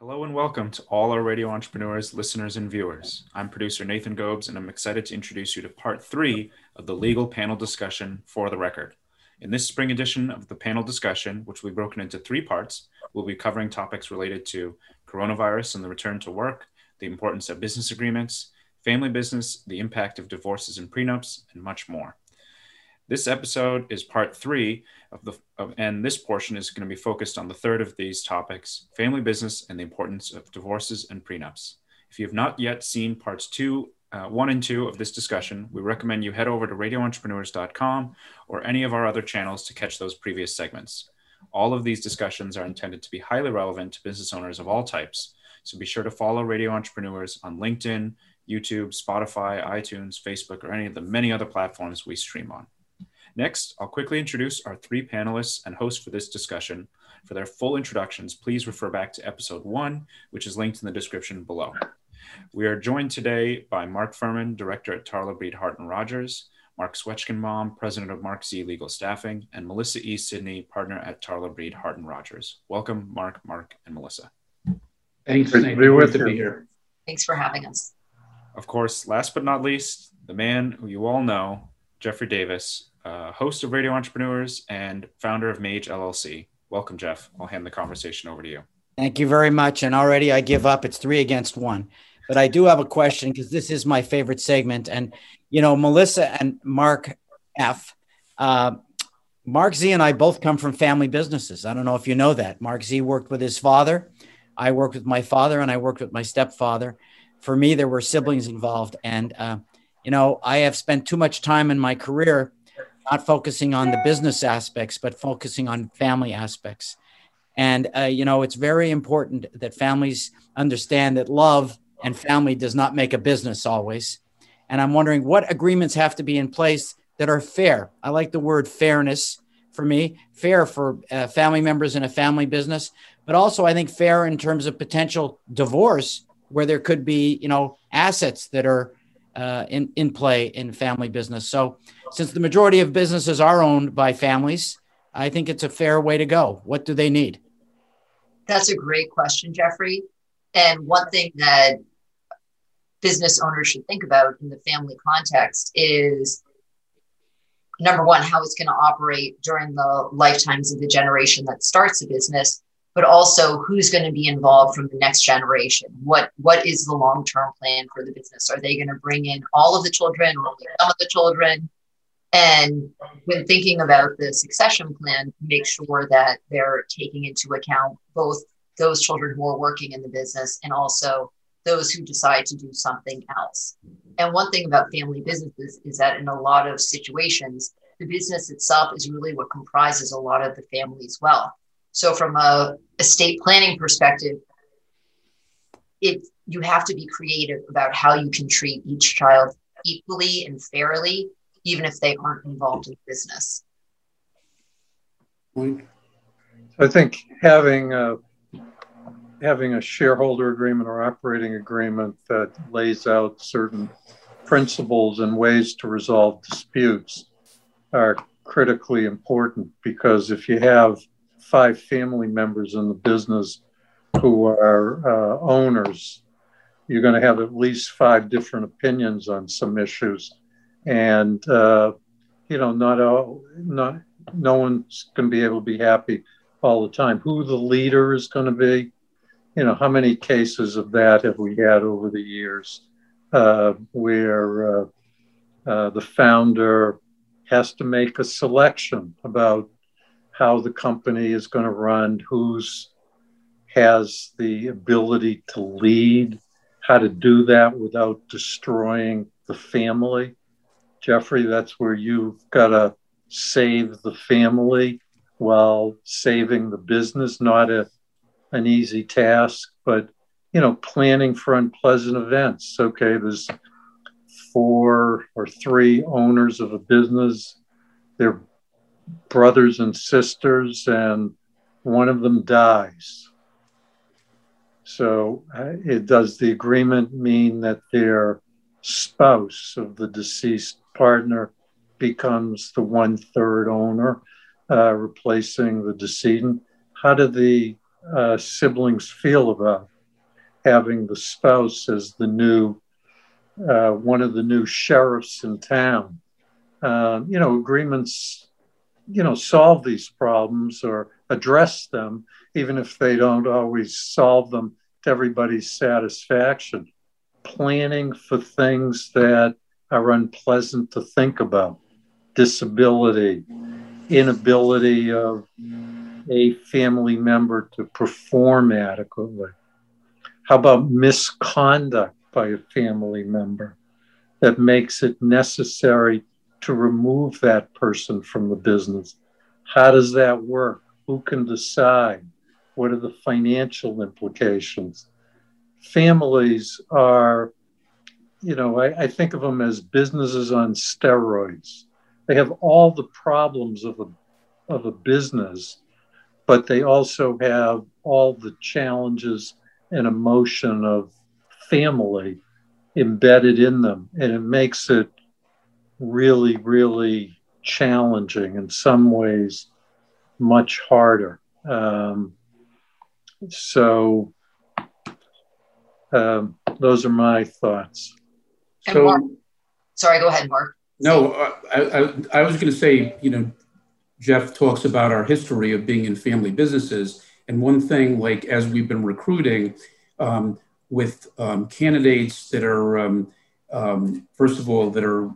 Hello and welcome to all our radio entrepreneurs, listeners, and viewers. I'm producer Nathan Gobes, and I'm excited to introduce you to part three of the legal panel discussion for the record. In this spring edition of the panel discussion, which will be broken into three parts, we'll be covering topics related to coronavirus and the return to work, the importance of business agreements, family business, the impact of divorces and prenups, and much more. This episode is part three of the, of, and this portion is going to be focused on the third of these topics family business and the importance of divorces and prenups. If you have not yet seen parts two, uh, one and two of this discussion, we recommend you head over to radioentrepreneurs.com or any of our other channels to catch those previous segments. All of these discussions are intended to be highly relevant to business owners of all types. So be sure to follow Radio Entrepreneurs on LinkedIn, YouTube, Spotify, iTunes, Facebook, or any of the many other platforms we stream on. Next, I'll quickly introduce our three panelists and hosts for this discussion. For their full introductions, please refer back to episode one, which is linked in the description below. We are joined today by Mark Furman, Director at Tarlow Breed Hart and Rodgers, Marc Zwetchkenbaum, President of Marc Z Legal Staffing, and Melissa E. Sydney, Partner at Tarlow Breed Hart and Rodgers. Welcome, Mark, Mark, and Melissa. Thanks, Great to be here. Thanks for having us. Of course, last but not least, the man who you all know, Jeffrey Davis, uh, host of Radio Entrepreneurs and founder of Mage LLC. Welcome, Jeff. I'll hand the conversation over to you. Thank you very much. And already I give up. It's three against one. But I do have a question because this is my favorite segment. And, you know, Melissa and Mark F. Uh, Mark Z and I both come from family businesses. I don't know if you know that. Mark Z worked with his father. I worked with my father and I worked with my stepfather. For me, there were siblings involved. And, uh, you know, I have spent too much time in my career not focusing on the business aspects, but focusing on family aspects. And, uh, you know, it's very important that families understand that love and family does not make a business always. And I'm wondering what agreements have to be in place that are fair. I like the word fairness for me, fair for uh, family members in a family business, but also I think fair in terms of potential divorce where there could be, you know, assets that are uh, in, in play in family business. So since the majority of businesses are owned by families, I think it's a fair way to go. What do they need? That's a great question, Jeffrey. And one thing that business owners should think about in the family context is number one, how it's going to operate during the lifetimes of the generation that starts the business, but also who's going to be involved from the next generation. What what is the long term plan for the business? Are they going to bring in all of the children or some of the children? And when thinking about the succession plan, make sure that they're taking into account both those children who are working in the business and also those who decide to do something else. And one thing about family businesses is that in a lot of situations, the business itself is really what comprises a lot of the family's wealth. So, from a estate planning perspective, it you have to be creative about how you can treat each child equally and fairly even if they aren't involved in business. I think having a, having a shareholder agreement or operating agreement that lays out certain principles and ways to resolve disputes are critically important because if you have five family members in the business who are uh, owners, you're going to have at least five different opinions on some issues. And uh, you know, not all, not no one's going to be able to be happy all the time. Who the leader is going to be, you know, how many cases of that have we had over the years, uh, where uh, uh the founder has to make a selection about how the company is going to run, who's has the ability to lead, how to do that without destroying the family. Jeffrey, that's where you've got to save the family while saving the business. Not a, an easy task, but you know, planning for unpleasant events. Okay, there's four or three owners of a business. They're brothers and sisters, and one of them dies. So, uh, it does the agreement mean that their spouse of the deceased partner becomes the one third owner, uh, replacing the decedent. How do the uh, siblings feel about having the spouse as the new uh, one of the new sheriffs in town. Uh, you know, agreements, you know, solve these problems or address them, even if they don't always solve them to everybody's satisfaction. Planning for things that are unpleasant to think about, disability, inability of a family member to perform adequately. How about misconduct by a family member that makes it necessary to remove that person from the business? How does that work? Who can decide? What are the financial implications? Families are, you know, I, I think of them as businesses on steroids. They have all the problems of a, of a business, but they also have all the challenges and emotion of family embedded in them. And it makes it really, really challenging in some ways, much harder. Um, so, um, those are my thoughts. And so, Mark, sorry, go ahead, Mark. No, I, I, I was going to say, you know, Jeff talks about our history of being in family businesses. And one thing, like as we've been recruiting, um, with um, candidates that are, um, um, first of all, that are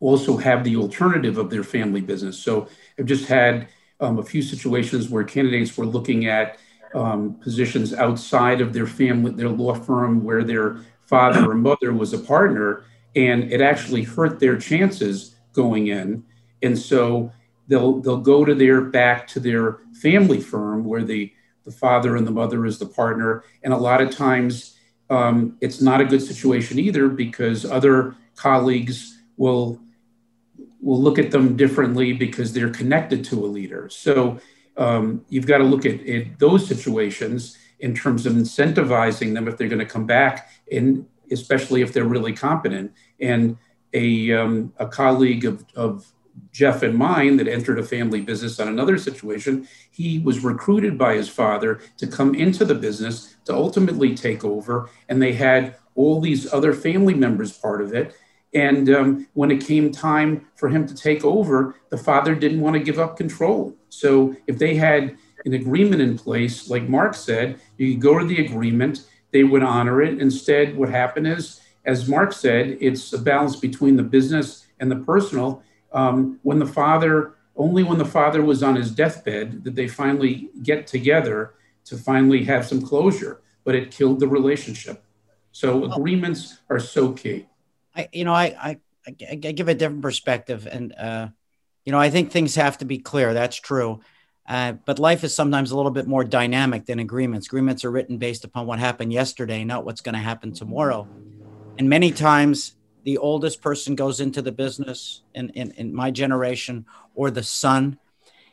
also have the alternative of their family business. So I've just had um, a few situations where candidates were looking at um, positions outside of their family, their law firm, where their father or mother was a partner, and it actually hurt their chances going in. And so they'll they'll go to their back to their family firm where the the father and the mother is the partner, and a lot of times um, it's not a good situation either because other colleagues will will look at them differently because they're connected to a leader. So um, you've got to look at, at, those situations in terms of incentivizing them if they're going to come back, and especially if they're really competent. And a, um, a colleague of, of Jeff and mine that entered a family business on another situation. He was recruited by his father to come into the business to ultimately take over, and they had all these other family members part of it. And um, when it came time for him to take over, the father didn't want to give up control. So if they had an agreement in place, like Mark said, you could go to the agreement, they would honor it. Instead, what happened is, as Mark said, it's a balance between the business and the personal um, when the father, only when the father was on his deathbed did they finally get together to finally have some closure, but it killed the relationship. So agreements are so key. I, you know, I, I, I give a different perspective, and uh, you know, I think things have to be clear. That's true. Uh, but life is sometimes a little bit more dynamic than agreements. Agreements are written based upon what happened yesterday, not what's going to happen tomorrow. And many times the oldest person goes into the business in, in, in my generation or the son.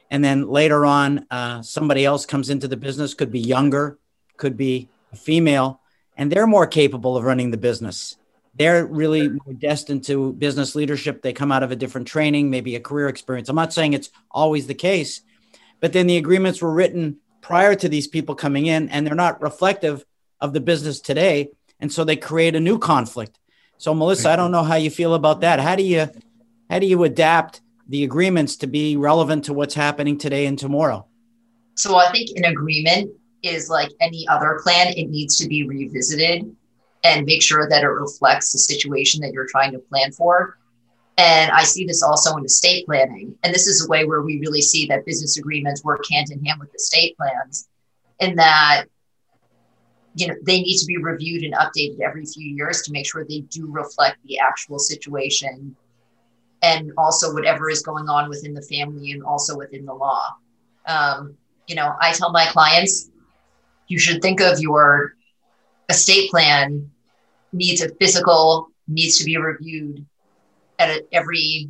And then later on, uh, somebody else comes into the business, could be younger, could be a female, and they're more capable of running the business. They're really destined to business leadership. They come out of a different training, maybe a career experience. I'm not saying it's always the case, but then the agreements were written prior to these people coming in, and they're not reflective of the business today. And so they create a new conflict so, Melissa, I don't know how you feel about that. How do you how do you adapt the agreements to be relevant to what's happening today and tomorrow? So, I think an agreement is like any other plan; it needs to be revisited and make sure that it reflects the situation that you're trying to plan for. And I see this also in estate planning. And this is a way where we really see that business agreements work hand in hand with estate plans, in that you know they need to be reviewed and updated every few years to make sure they do reflect the actual situation and also whatever is going on within the family and also within the law um, you know i tell my clients you should think of your estate plan needs a physical needs to be reviewed at a, every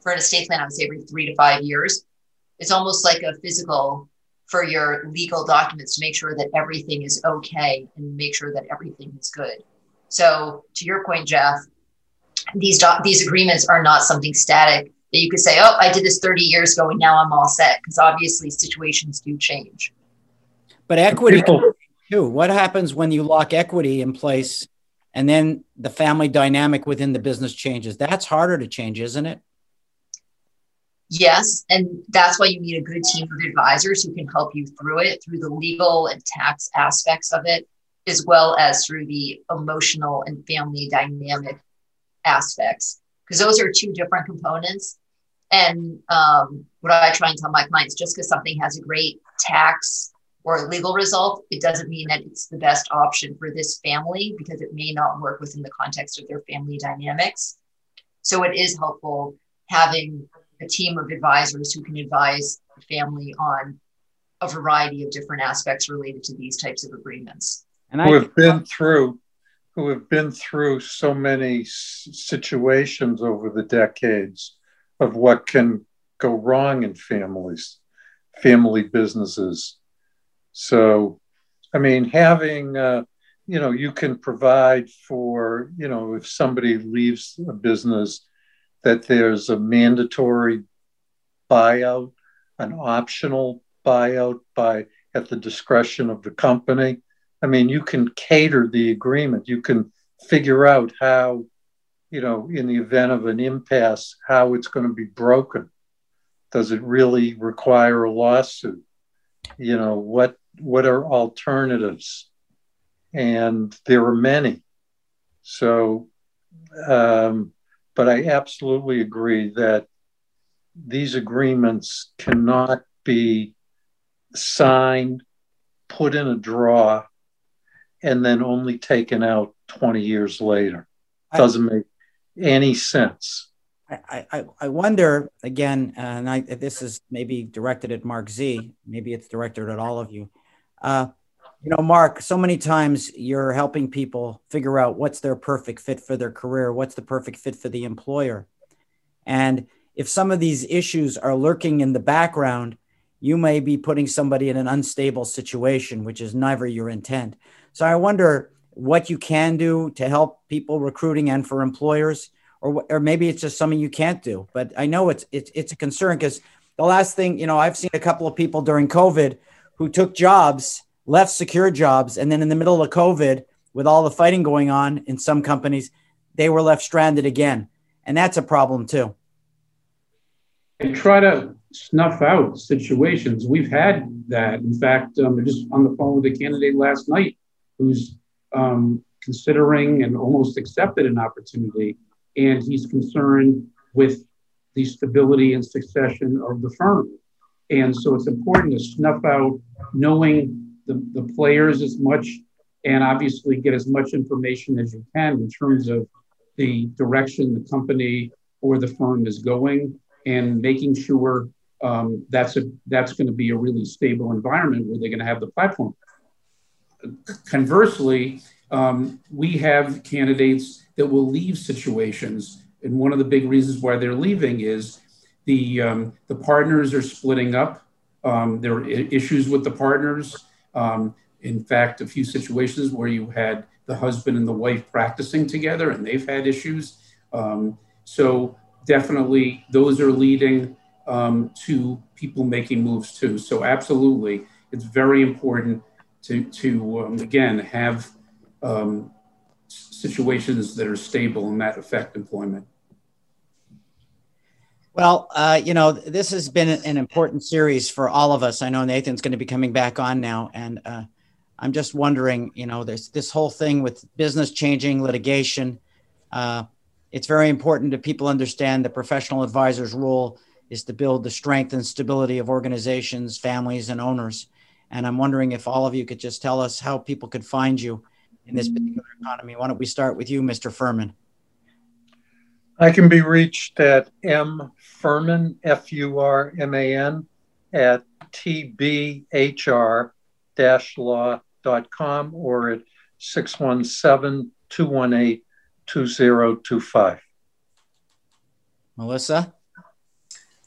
for an estate plan i would say every three to five years it's almost like a physical for your legal documents to make sure that everything is okay and make sure that everything is good. So, to your point, Jeff, these doc- these agreements are not something static that you could say, "Oh, I did this 30 years ago, and now I'm all set," because obviously situations do change. But equity People- too. What happens when you lock equity in place and then the family dynamic within the business changes? That's harder to change, isn't it? Yes, and that's why you need a good team of advisors who can help you through it, through the legal and tax aspects of it, as well as through the emotional and family dynamic aspects, because those are two different components. And um, what I try and tell my clients just because something has a great tax or a legal result, it doesn't mean that it's the best option for this family because it may not work within the context of their family dynamics. So it is helpful having a team of advisors who can advise the family on a variety of different aspects related to these types of agreements. And who I have been through who have been through so many situations over the decades of what can go wrong in families family businesses so i mean having uh, you know you can provide for you know if somebody leaves a business that there's a mandatory buyout an optional buyout by at the discretion of the company I mean, you can cater the agreement. You can figure out how, you know, in the event of an impasse, how it's going to be broken. Does it really require a lawsuit? You know, what what are alternatives? And there are many. So, um, but I absolutely agree that these agreements cannot be signed, put in a draw, and then only taken out 20 years later. I- Doesn't make any sense. I, I, I wonder again, and I, this is maybe directed at Mark Z. Maybe it's directed at all of you. Uh, you know, Mark, so many times you're helping people figure out what's their perfect fit for their career, what's the perfect fit for the employer. And if some of these issues are lurking in the background, you may be putting somebody in an unstable situation, which is never your intent. So I wonder what you can do to help people recruiting and for employers or or maybe it's just something you can't do. But I know it's it's it's a concern because the last thing you know, I've seen a couple of people during COVID who took jobs, left secure jobs, and then in the middle of COVID, with all the fighting going on in some companies, they were left stranded again, and that's a problem too. and try to snuff out situations. We've had that. In fact, um, just on the phone with a candidate last night who's um, considering and almost accepted an opportunity, and he's concerned with the stability and succession of the firm. And so it's important to snuff out knowing the, the players as much and obviously get as much information as you can in terms of the direction the company or the firm is going and making sure um, that's a that's going to be a really stable environment where they're going to have the platform. Conversely, um, we have candidates that will leave situations, and one of the big reasons why they're leaving is the um, the partners are splitting up. Um, there are issues with the partners. Um, in fact, a few situations where you had the husband and the wife practicing together, and they've had issues. Um, so definitely, those are leading um, to people making moves too. So absolutely, it's very important to to um, again have situations that are stable and that affect employment. Well, uh, you know, this has been an important series for all of us. I know Nathan's going to be coming back on now, and uh, I'm just wondering, you know, there's this whole thing with business changing, litigation. Uh, it's very important that people understand the professional advisor's role is to build the strength and stability of organizations, families, and owners. And I'm wondering if all of you could just tell us how people could find you in this particular economy. Why don't we start with you, Mr. Furman? I can be reached at M Furman, F U R M A N, at tbhr law.com or at 617 218 2025. Melissa?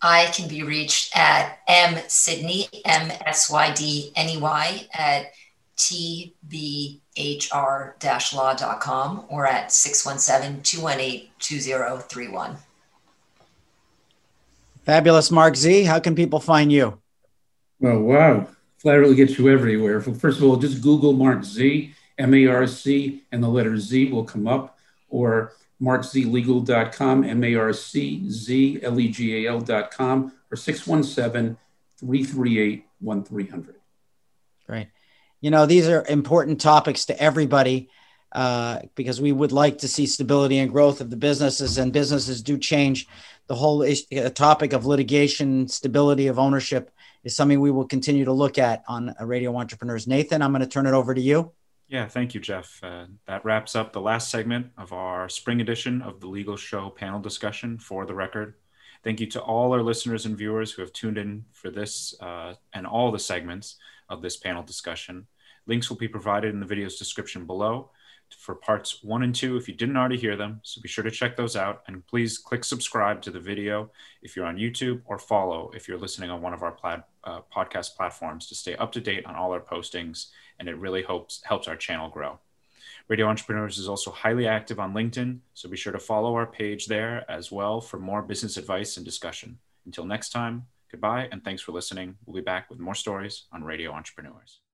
I can be reached at M Sydney, M S Y D N E Y, at tbhr law.com or at 617 218 2031. Fabulous Mark Z, how can people find you? Well, wow! flat will get you everywhere. First of all, just Google Mark Z, M A R C, and the letter Z will come up, or marczlegal.com, M A R C Z L E G A L.com, or 617 338 1300. Great. You know, these are important topics to everybody. Uh, because we would like to see stability and growth of the businesses, and businesses do change. The whole is- uh, topic of litigation, stability of ownership is something we will continue to look at on Radio Entrepreneurs. Nathan, I'm going to turn it over to you. Yeah, thank you, Jeff. Uh, that wraps up the last segment of our spring edition of the Legal Show panel discussion for the record. Thank you to all our listeners and viewers who have tuned in for this uh, and all the segments of this panel discussion. Links will be provided in the video's description below for parts one and two if you didn't already hear them. So be sure to check those out. And please click subscribe to the video if you're on YouTube or follow if you're listening on one of our plat- uh, podcast platforms to stay up to date on all our postings. And it really helps, helps our channel grow. Radio Entrepreneurs is also highly active on LinkedIn. So be sure to follow our page there as well for more business advice and discussion. Until next time, goodbye and thanks for listening. We'll be back with more stories on Radio Entrepreneurs.